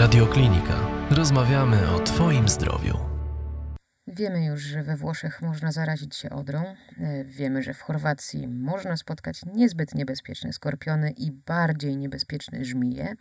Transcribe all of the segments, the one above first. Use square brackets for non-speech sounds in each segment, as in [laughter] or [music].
Radioklinika. Rozmawiamy o Twoim zdrowiu. Wiemy już, że we Włoszech można zarazić się odrą. E, Wiemy, że w Chorwacji można spotkać niezbyt niebezpieczne skorpiony i bardziej niebezpieczne żmije.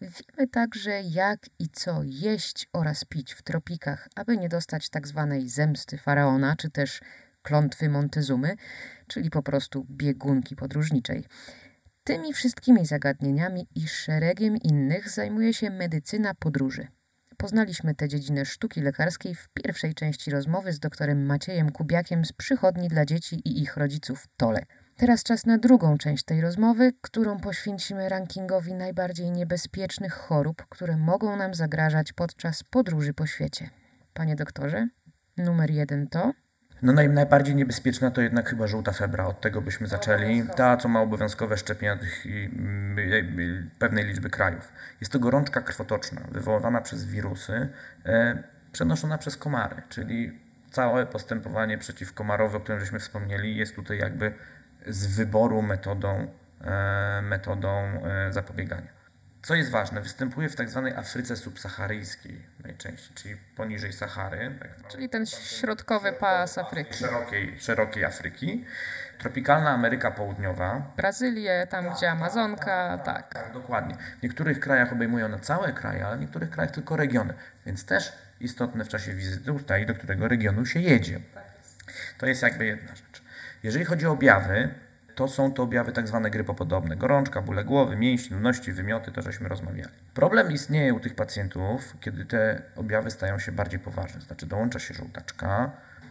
Wiemy także, jak i co jeść oraz pić w tropikach, aby nie dostać tak zwanej zemsty faraona, czy też klątwy Montezumy, czyli po prostu biegunki podróżniczej. Tymi wszystkimi zagadnieniami i szeregiem innych zajmuje się medycyna podróży. Poznaliśmy tę dziedzinę sztuki lekarskiej w pierwszej części rozmowy z doktorem Maciejem Kubiakiem z przychodni dla dzieci i ich rodziców Tole. Teraz czas na drugą część tej rozmowy, którą poświęcimy rankingowi najbardziej niebezpiecznych chorób, które mogą nam zagrażać podczas podróży po świecie. Panie doktorze, numer jeden to No naj, najbardziej niebezpieczna to jednak chyba żółta febra. Od tego byśmy zaczęli. Ta, co ma obowiązkowe szczepienia tych mm, pewnej liczby krajów. Jest to gorączka krwotoczna wywoływana przez wirusy, e, przenoszona przez komary, czyli całe postępowanie przeciwkomarowe, o którym żeśmy wspomnieli, jest tutaj jakby z wyboru metodą, e, metodą e, zapobiegania. Co jest ważne, występuje w tak zwanej Afryce subsaharyjskiej najczęściej, czyli poniżej Sahary. Tak czyli ten środkowy pas Afryki. szerokiej, szerokiej Afryki. Tropikalna Ameryka Południowa. Brazylię, tam gdzie Amazonka, tak. Tak, dokładnie. W niektórych krajach obejmują one całe kraje, ale w niektórych krajach tylko regiony. Więc też istotne w czasie wizyty ustali, do którego regionu się jedzie. To jest jakby jedna rzecz. Jeżeli chodzi o objawy, to są to objawy tak zwane grypopodobne. Gorączka, bóle głowy, mięśni, nudności, wymioty, to żeśmy rozmawiali. Problem istnieje u tych pacjentów, kiedy te objawy stają się bardziej poważne. Znaczy dołącza się żółtaczka,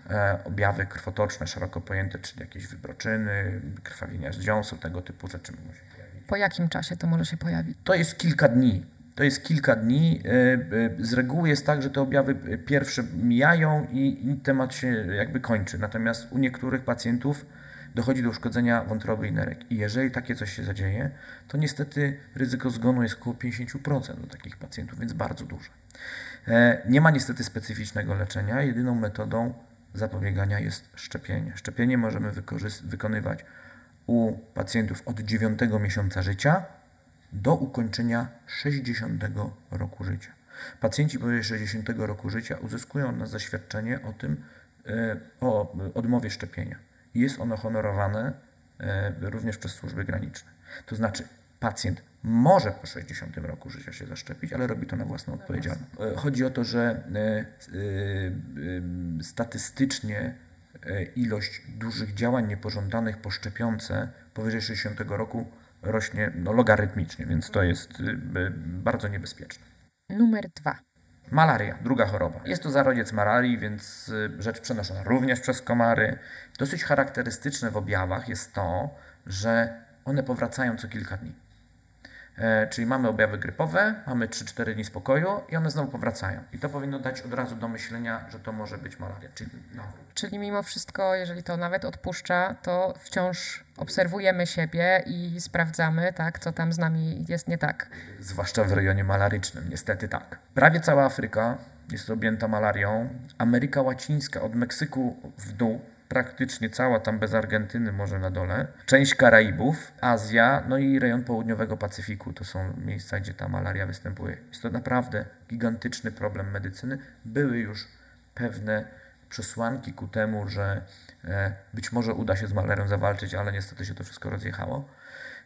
e, objawy krwotoczne, szeroko pojęte, czyli jakieś wybroczyny, krwawienia z dziąseł, tego typu rzeczy mogą się pojawić. Po jakim czasie to może się pojawić? To jest kilka dni. To jest kilka dni. E, e, Z reguły jest tak, że te objawy pierwsze mijają i temat się jakby kończy. Natomiast u niektórych pacjentów dochodzi do uszkodzenia wątroby i nerek. I jeżeli takie coś się zadzieje, to niestety ryzyko zgonu jest około 50% u takich pacjentów, więc bardzo duże. E, Nie ma niestety specyficznego leczenia. Jedyną metodą zapobiegania jest szczepienie. Szczepienie możemy wykonywać u pacjentów od 9 miesiąca życia do ukończenia 60 roku życia. Pacjenci powyżej 60 roku życia uzyskują od nas zaświadczenie o tym, e, o odmowie szczepienia. Jest ono honorowane e, również przez służby graniczne. To znaczy, pacjent może po 60 roku życia się zaszczepić, ale robi to na własną odpowiedzialność. E, Chodzi o to, że e, statystycznie ilość dużych działań niepożądanych po szczepionce powyżej 60 roku rośnie no, logarytmicznie, więc to jest bardzo niebezpieczne. Numer dwa. Malaria, druga choroba. Jest to zarodziec malarii, więc y, rzecz przenoszona również przez komary. Dosyć charakterystyczne w objawach jest to, że one powracają co kilka dni. E, czyli mamy objawy grypowe, mamy 3-4 dni spokoju i one znowu powracają. I to powinno dać od razu do myślenia, że to może być malaria. Czyli no, Czyli mimo wszystko, jeżeli to nawet odpuszcza, to wciąż obserwujemy siebie i sprawdzamy, tak, co tam z nami jest nie tak. zwłaszcza w rejonie malarycznym, niestety tak. Prawie cała Afryka jest objęta malarią. Ameryka Łacińska od Meksyku w dół, praktycznie cała tam bez Argentyny może na dole. Część Karaibów, Azja, no i rejon południowego Pacyfiku to są miejsca, gdzie ta malaria występuje. Jest to naprawdę gigantyczny problem medycyny. Były już pewne przesłanki ku temu, że e, być może uda się z malarią zawalczyć, ale niestety się to wszystko rozjechało.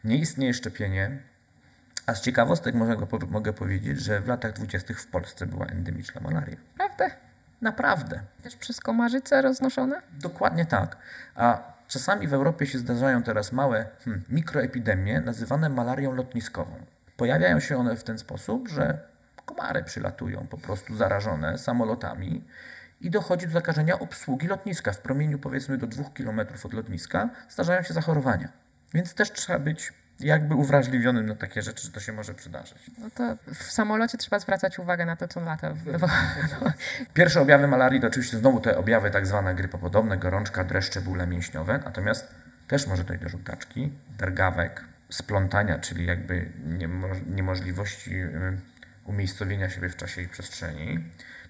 Nie istnieje szczepienie, a z ciekawostek mogę, mogę powiedzieć, że w latach dwudziestych w Polsce była endemiczna malaria. Prawda? Naprawdę. Też przez komarzyce roznoszone? Dokładnie tak. A czasami w Europie się zdarzają teraz małe hmm, mikroepidemie nazywane malarią lotniskową. Pojawiają się one w ten sposób, że komary przylatują po prostu zarażone samolotami i dochodzi do zakażenia obsługi lotniska. W promieniu powiedzmy do 2 km od lotniska zdarzają się zachorowania. Więc też trzeba być jakby uwrażliwionym na takie rzeczy, że to się może przydarzyć. No to w samolocie trzeba zwracać uwagę na to, co lata. wywoła- [laughs] Pierwsze objawy malarii to oczywiście znowu te objawy tak zwane grypopodobne, gorączka, dreszcze, bóle mięśniowe, natomiast też może dojść do żółtaczki, drgawek, splątania, czyli jakby niemo niemożliwości y, umiejscowienia siebie w czasie i przestrzeni,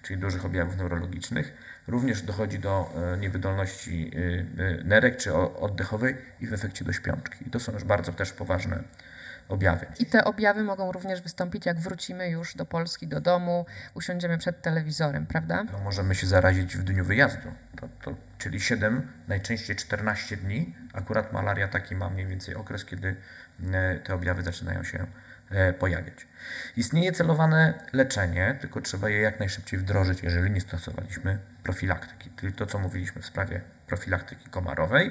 czyli dużych objawów neurologicznych. Również dochodzi do e, niewydolności y, y, nerek czy oddechowej i w efekcie do śpiączki. I to są już bardzo też poważne, objawy. I te objawy mogą również wystąpić, jak wrócimy już do Polski, do domu, usiądziemy przed telewizorem, prawda? No, możemy się zarazić w dniu wyjazdu, to, to, czyli 7, najczęściej 14 dni. Akurat malaria taki ma mniej więcej okres, kiedy e, te objawy zaczynają się e, pojawiać. Istnieje celowane leczenie, tylko trzeba je jak najszybciej wdrożyć, jeżeli nie stosowaliśmy profilaktyki, czyli to, co mówiliśmy w sprawie profilaktyki komarowej.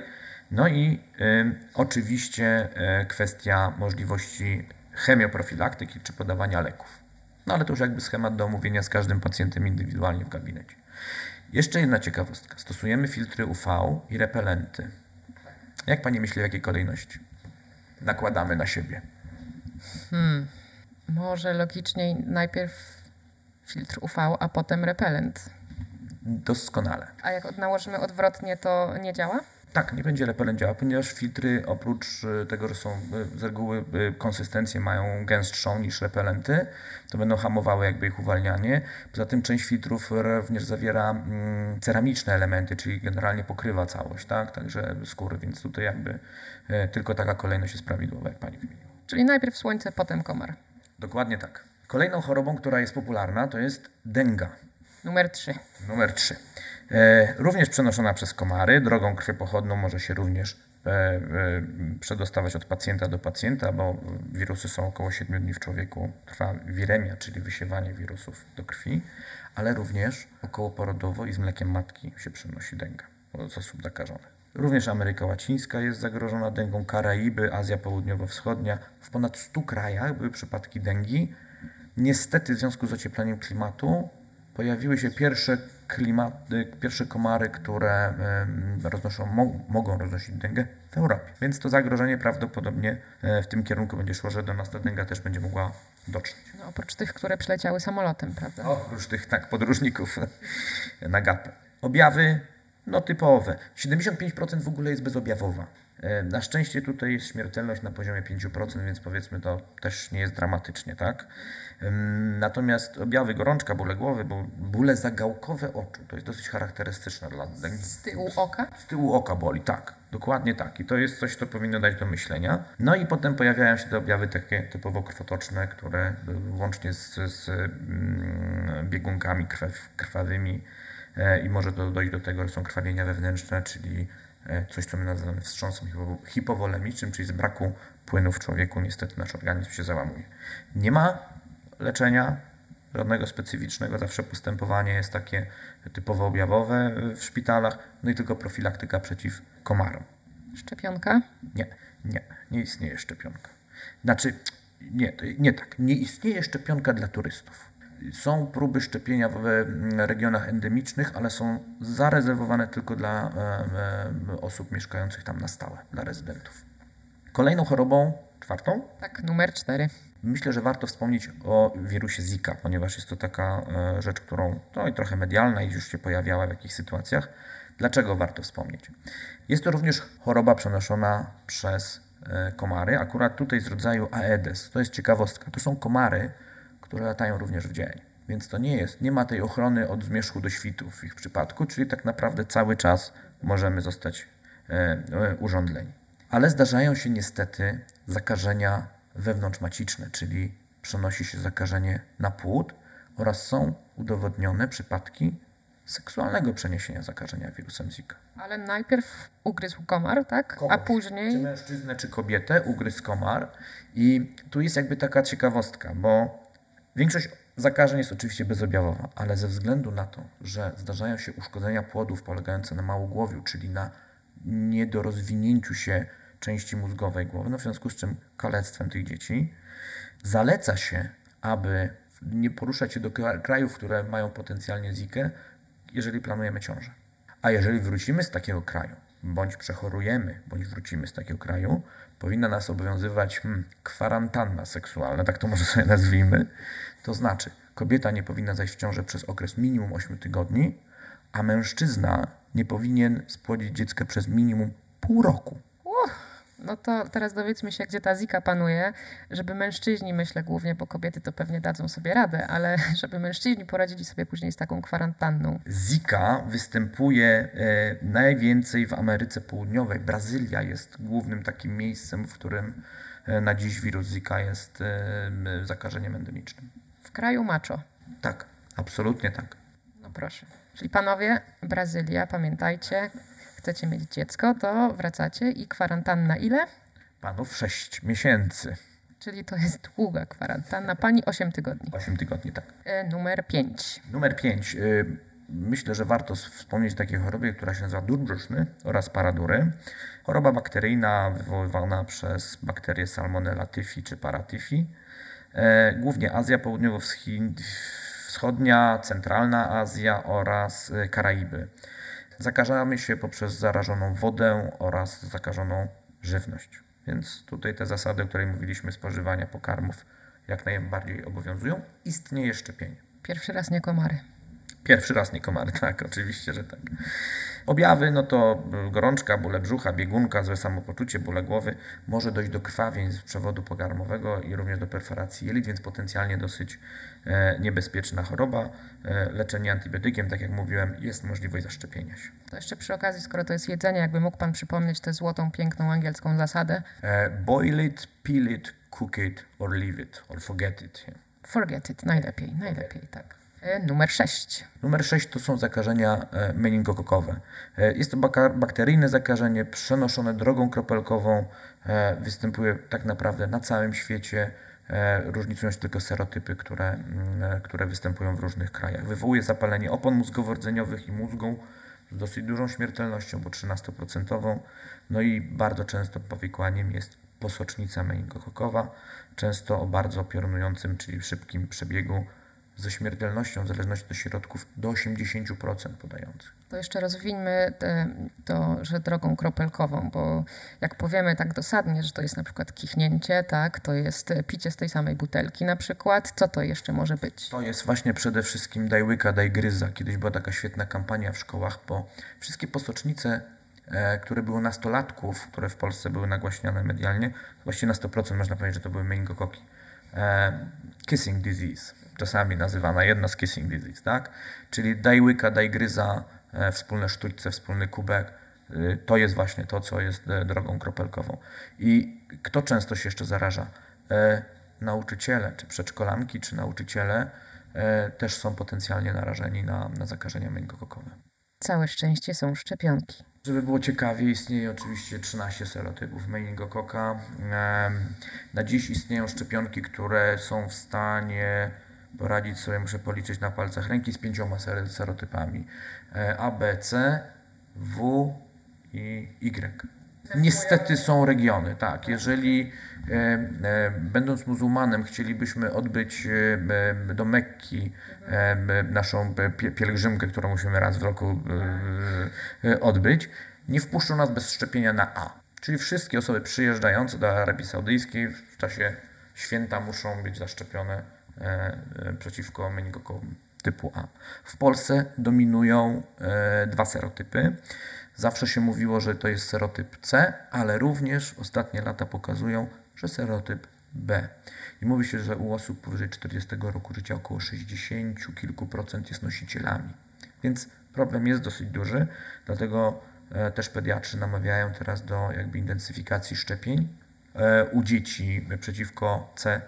No i y, oczywiście y, kwestia możliwości chemioprofilaktyki czy podawania leków. No ale to już jakby schemat do omówienia z każdym pacjentem indywidualnie w gabinecie. Jeszcze jedna ciekawostka. Stosujemy filtry UV i repelenty. Jak Pani myśli, w jakiej kolejności nakładamy na siebie? Hmm. Może logiczniej najpierw filtr UV, a potem repelent. Doskonale. A jak nałożymy odwrotnie, to nie działa? Tak, nie będzie repelent działał, ponieważ filtry oprócz e, tego, że są e, z reguły e, konsystencję mają gęstszą niż repelenty, to będą hamowały jakby ich uwalnianie. Poza tym część filtrów również zawiera mm, ceramiczne elementy, czyli generalnie pokrywa całość, tak, także skóry, więc tutaj jakby tylko taka kolejność jest prawidłowa, jak Pani wymieniła. Czyli najpierw słońce, potem komar. Dokładnie tak. Kolejną chorobą, która jest popularna, to jest denga. Numer 3. Numer 3. E, również przenoszona przez komary. Drogą krwiopochodną może się również e, e, przedostawać od pacjenta do pacjenta, bo wirusy są około 7 dni w człowieku. Trwa wiremia, czyli wysiewanie wirusów do krwi, ale również około porodowo i z mlekiem matki się przenosi denga z osób zakażonych. Również Ameryka Łacińska jest zagrożona dengą, Karaiby, Azja Południowo-Wschodnia. W ponad 100 krajach były przypadki dengi. Niestety w związku z ociepleniem klimatu pojawiły się pierwsze klimaty, pierwsze komary, które roznoszą, mo mogą roznosić dęgę w Europie. Więc to zagrożenie prawdopodobnie e, w tym kierunku będzie szło, że do nas ta dęga też będzie mogła dotrzeć. No, oprócz tych, które przyleciały samolotem, prawda? Oprócz tych, tak, podróżników [laughs] na gapę. Objawy, no typowe. 75% w ogóle jest bezobjawowa. E, na szczęście tutaj jest śmiertelność na poziomie 5%, więc powiedzmy to też nie jest dramatycznie, tak? Natomiast objawy gorączka, bóle głowy, bóle zagałkowe oczu, to jest dosyć charakterystyczne dla Z tyłu oka? Z tyłu oka boli, tak. Dokładnie tak. I to jest coś, co powinno dać do myślenia. No i potem pojawiają się te objawy takie typowo krwotoczne, które łącznie z, z mm, biegunkami krwaw, krwawymi i może to dojść do tego, że są krwawienia wewnętrzne, czyli e, coś, co my nazywamy wstrząsem hipowolemicznym, czyli z braku płynu w człowieku niestety nasz organizm się załamuje. Nie ma leczenia, żadnego specyficznego, zawsze postępowanie jest takie typowo objawowe w szpitalach, no i tylko profilaktyka przeciw komarom. Szczepionka? Nie, nie, nie istnieje szczepionka. Znaczy, nie, nie tak, nie istnieje szczepionka dla turystów. Są próby szczepienia w regionach endemicznych, ale są zarezerwowane tylko dla e, e, osób mieszkających tam na stałe, dla rezydentów. Kolejną chorobą, czwartą? Tak, numer cztery. Myślę, że warto wspomnieć o wirusie Zika, ponieważ jest to taka e, rzecz, którą no i trochę medialna i już się pojawiała w jakichś sytuacjach. Dlaczego warto wspomnieć? Jest to również choroba przenoszona przez komary, akurat tutaj z rodzaju Aedes. To jest ciekawostka. To są komary, które latają również w dzień. Więc to nie jest, nie ma tej ochrony od zmierzchu do świtu w ich przypadku, czyli tak naprawdę cały czas możemy zostać e, urządleni. Ale zdarzają się niestety zakażenia wewnątrzmaciczne, czyli przenosi się zakażenie na płód oraz są udowodnione przypadki seksualnego przeniesienia zakażenia wirusem Zika. Ale najpierw ugryzł komar, tak? A później. Czy mężczyznę, czy kobietę ugryzł komar. I tu jest jakby taka ciekawostka, bo większość zakażeń jest oczywiście bezobjawowa, ale ze względu na to, że zdarzają się uszkodzenia płodów polegające na małogłowiu, czyli na niedorozwinięciu się części mózgowej głowy, no w związku z czym kalectwem tych dzieci. Zaleca się, aby nie poruszać się do krajów, które mają potencjalnie zikę, jeżeli planujemy ciążę. A jeżeli wrócimy z takiego kraju, bądź przechorujemy, bądź wrócimy z takiego kraju, powinna nas obowiązywać hmm, kwarantanna seksualna, tak to może sobie nazwijmy. To znaczy, kobieta nie powinna zajść w ciążę przez okres minimum 8 tygodni, a mężczyzna nie powinien spłodzić dziecka przez minimum pół roku. No to teraz dowiedzmy się, gdzie ta zika panuje, żeby mężczyźni, myślę głównie, bo kobiety to pewnie dadzą sobie radę, ale [laughs] żeby mężczyźni poradzili sobie później z taką kwarantanną. Zika występuje e, najwięcej w Ameryce Południowej. Brazylia jest głównym takim miejscem, w którym e, na dziś wirus Zika jest e, zakażeniem endemicznym. W kraju macho. Tak, absolutnie tak. No proszę. Czyli panowie, Brazylia, pamiętajcie, chcecie mieć dziecko, to wracacie i kwarantanna ile? Panów 6 miesięcy. Czyli to jest długa kwarantanna. Pani 8 tygodni. 8 tygodni, tak. E, numer 5. Numer 5. Myślę, że warto wspomnieć o takiej chorobie, która się nazywa dur brzuszny oraz paradury. Choroba bakteryjna wywoływana przez bakterię Salmonella typhi czy paratyfi. E, głównie Azja Południowo-Wschodnia, Centralna Azja oraz e, Karaiby. Zakażamy się poprzez zarażoną wodę oraz zakażoną żywność. Więc tutaj te zasady, o której mówiliśmy, spożywania pokarmów jak najbardziej obowiązują. Istnieje szczepienie. Pierwszy raz nie komary. Pierwszy raz nie komary, [laughs] tak, oczywiście, że tak. Objawy, no to gorączka, bóle brzucha, biegunka, złe samopoczucie, bóle głowy. Może dojść do krwawień z przewodu pokarmowego i również do perforacji jelit, więc potencjalnie dosyć e, niebezpieczna choroba. E, leczenie antybiotykiem, tak jak mówiłem, jest możliwość zaszczepienia się. To jeszcze przy okazji, skoro to jest jedzenie, jakby mógł Pan przypomnieć tę złotą, piękną angielską zasadę. E, boil it, peel it, cook it or leave it or forget it. Forget it, najlepiej, najlepiej, tak. E, numer 6. Numer 6 to są zakażenia e, meningokokowe. E, jest to bakteryjne zakażenie przenoszone drogą kropelkową. Występuje tak naprawdę na całym świecie. Różnicują się tylko serotypy, które, mm, które występują w różnych krajach. Wywołuje zapalenie opon mózgowo-rdzeniowych i mózgu z dosyć dużą śmiertelnością, bo 13%. No i bardzo często powikłaniem jest posocznica meningokokowa, często o bardzo piorunującym, czyli szybkim przebiegu ze śmiertelnością w zależności od środków do 80% podających. To jeszcze rozwińmy te, to, że drogą kropelkową, bo jak powiemy tak dosadnie, że to jest na przykład kichnięcie, tak, to jest picie z tej samej butelki na przykład, co to jeszcze może być? To jest właśnie przede wszystkim daj łyka, daj gryza. Kiedyś była taka świetna kampania w szkołach, bo wszystkie posocznice e, które były nastolatków, które w Polsce były nagłaśniane medialnie, właściwie na 100% można powiedzieć, że to były meningokoki. E, kissing disease czasami nazywana jedna z kissing disease, tak? Czyli daj łyka, daj gryza, e, wspólne sztućce, wspólny kubek. E, to jest właśnie to, co jest e, drogą kropelkową. I kto często się jeszcze zaraża? Nauczyciele, czy przedszkolanki, czy nauczyciele też są potencjalnie narażeni na, na zakażenia meningokokowe. Całe szczęście są szczepionki. Żeby było ciekawie, istnieje oczywiście 13 serotypów meningokoka. Na dziś istnieją szczepionki, które są w stanie poradzić sobie, muszę policzyć na palcach ręki z pięcioma serotypami. E, A, B, C, W i Y. Niestety są regiony, tak. Jeżeli e, e, będąc muzułmanem chcielibyśmy odbyć e, do Mekki e, naszą pielgrzymkę, którą musimy raz w roku e, odbyć, nie wpuszczą nas bez szczepienia na A. Czyli wszystkie osoby przyjeżdżające do Arabii Saudyjskiej w czasie święta muszą być zaszczepione E, e, przeciwko meningokokom typu A. W Polsce dominują e, dwa serotypy. Zawsze się mówiło, że to jest serotyp C, ale również ostatnie lata pokazują, że serotyp B. I mówi się, że u osób powyżej 40 roku życia około 60 kilku procent jest nosicielami. Więc problem jest dosyć duży, dlatego też pediatrzy namawiają teraz do jakby intensyfikacji szczepień u dzieci przeciwko C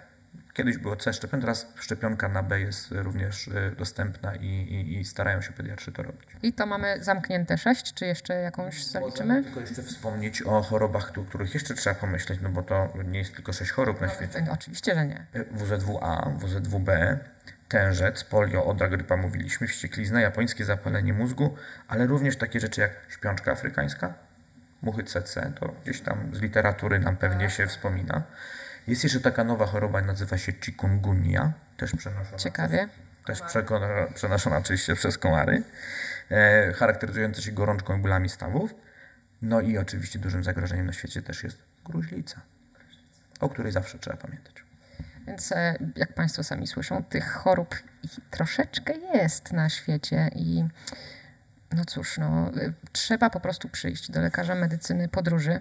Kiedyś było C szczepion, teraz szczepionka na B jest również y, dostępna i, i, i, starają się pediatrzy to robić. I to mamy zamknięte sześć, czy jeszcze jakąś zaliczymy? Możemy tylko jeszcze wspomnieć o chorobach, o których jeszcze trzeba pomyśleć, no bo to nie jest tylko sześć chorób na no, świecie. No, oczywiście, że nie. WZWA, WZWB, tężec, polio, odra, grypa mówiliśmy, wścieklizna, japońskie zapalenie mózgu, ale również takie rzeczy jak śpiączka afrykańska, muchy CC, to gdzieś tam z literatury nam pewnie się wspomina. Jest jeszcze taka nowa choroba, nazywa się chikungunya, też przenoszona. Ciekawie. Też przenoszona oczywiście przez komary, e, charakteryzująca się gorączką i bólami stawów. No i oczywiście dużym zagrożeniem na świecie też jest gruźlica, o której zawsze trzeba pamiętać. Więc e, jak Państwo sami słyszą, tych chorób troszeczkę jest na świecie i no cóż, no, e, trzeba po prostu przyjść do lekarza medycyny podróży,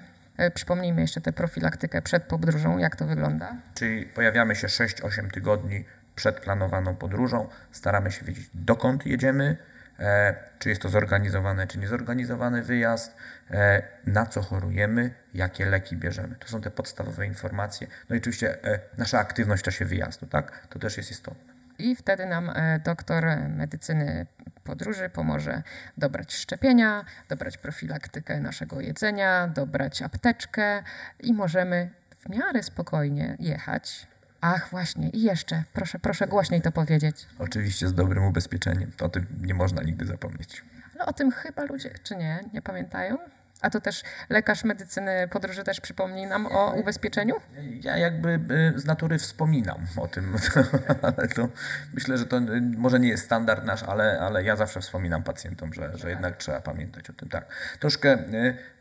przypomnijmy jeszcze tę profilaktykę przed podróżą, jak to wygląda? Czyli pojawiamy się 6-8 tygodni przed planowaną podróżą, staramy się wiedzieć dokąd jedziemy, e, czy jest to zorganizowany, czy niezorganizowany wyjazd, e, na co chorujemy, jakie leki bierzemy. To są te podstawowe informacje. No i oczywiście e, nasza aktywność w czasie wyjazdu, tak? To też jest istotne. I wtedy nam e, doktor medycyny podróży pomoże dobrać szczepienia, dobrać profilaktykę naszego jedzenia, dobrać apteczkę i możemy w miarę spokojnie jechać. Ach, właśnie, i jeszcze, proszę, proszę głośniej to powiedzieć. Oczywiście z dobrym ubezpieczeniem. O tym nie można nigdy zapomnieć. Ale o tym chyba ludzie, czy nie, nie pamiętają? A to też lekarz medycyny podróży też przypomni nam o ubezpieczeniu? Ja jakby y, z natury wspominam o tym, [laughs] ale to myślę, że to y, może nie jest standard nasz, ale, ale ja zawsze wspominam pacjentom, że, że jednak trzeba pamiętać o tym. Tak. Troszkę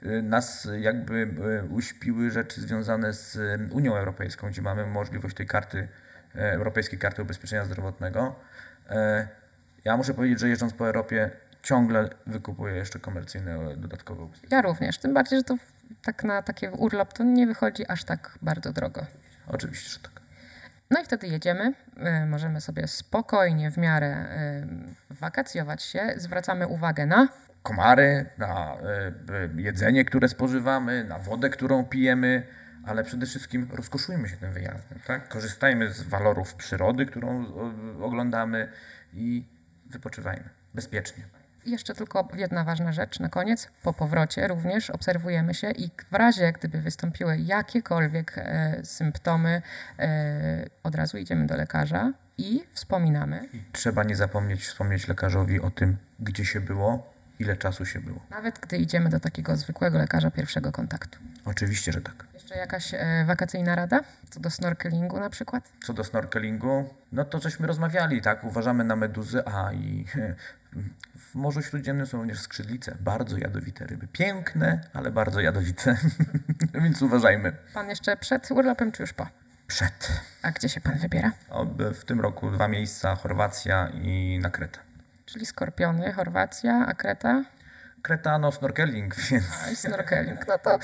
y, nas jakby uśpiły rzeczy związane z Unią Europejską, gdzie mamy możliwość tej karty, Europejskiej Karty Ubezpieczenia Zdrowotnego. Ja muszę powiedzieć, że jeżdżąc po Europie ciągle wykupuję jeszcze komercyjne dodatkowe ubezpieczenia. Ja również, tym bardziej, że to tak na taki urlop to nie wychodzi aż tak bardzo drogo. Oczywiście, że tak. No i wtedy jedziemy, y, możemy sobie spokojnie w miarę y, wakacjować się, zwracamy uwagę na komary, na jedzenie, które spożywamy, na wodę, którą pijemy, ale przede wszystkim rozkoszujmy się tym wyjazdem. Tak? Korzystajmy z walorów przyrody, którą oglądamy i wypoczywajmy bezpiecznie jeszcze tylko jedna ważna rzecz na koniec. Po powrocie również obserwujemy się i w razie, gdyby wystąpiły jakiekolwiek e, symptomy, e, od razu idziemy do lekarza i wspominamy. I trzeba nie zapomnieć wspomnieć lekarzowi o tym, gdzie się było, ile czasu się było. Nawet gdy idziemy do takiego zwykłego lekarza pierwszego kontaktu. Oczywiście, że tak. Jeszcze jakaś e, wakacyjna rada? Co do snorkelingu na przykład? Co do snorkelingu? No to żeśmy rozmawiali, tak? Uważamy na meduzy, a i w Morzu Śródziemnym są również skrzydlice, bardzo jadowite ryby. Piękne, ale bardzo jadowite, [laughs] więc uważajmy. Pan jeszcze przed urlopem, czy już po? Przed. A gdzie się pan wybiera? O, w tym roku dwa miejsca, Chorwacja i na Kretę. Czyli Skorpiony, Chorwacja, a Kreta? Kreta, no snorkeling, [laughs] więc... A, i snorkeling, no to...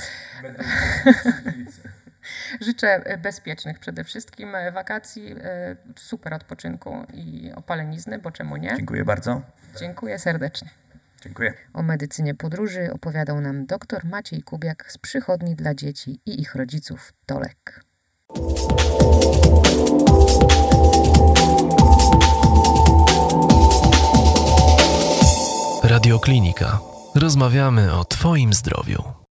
Życzę e, bezpiecznych przede wszystkim e, wakacji, e, super odpoczynku i opalenizny, bo czemu nie? Dziękuję bardzo. Dziękuję serdecznie. Dziękuję. O medycynie podróży opowiadał nam dr Maciej Kubiak z przychodni dla dzieci i ich rodziców Tolek. Radioklinika. Rozmawiamy o Twoim zdrowiu.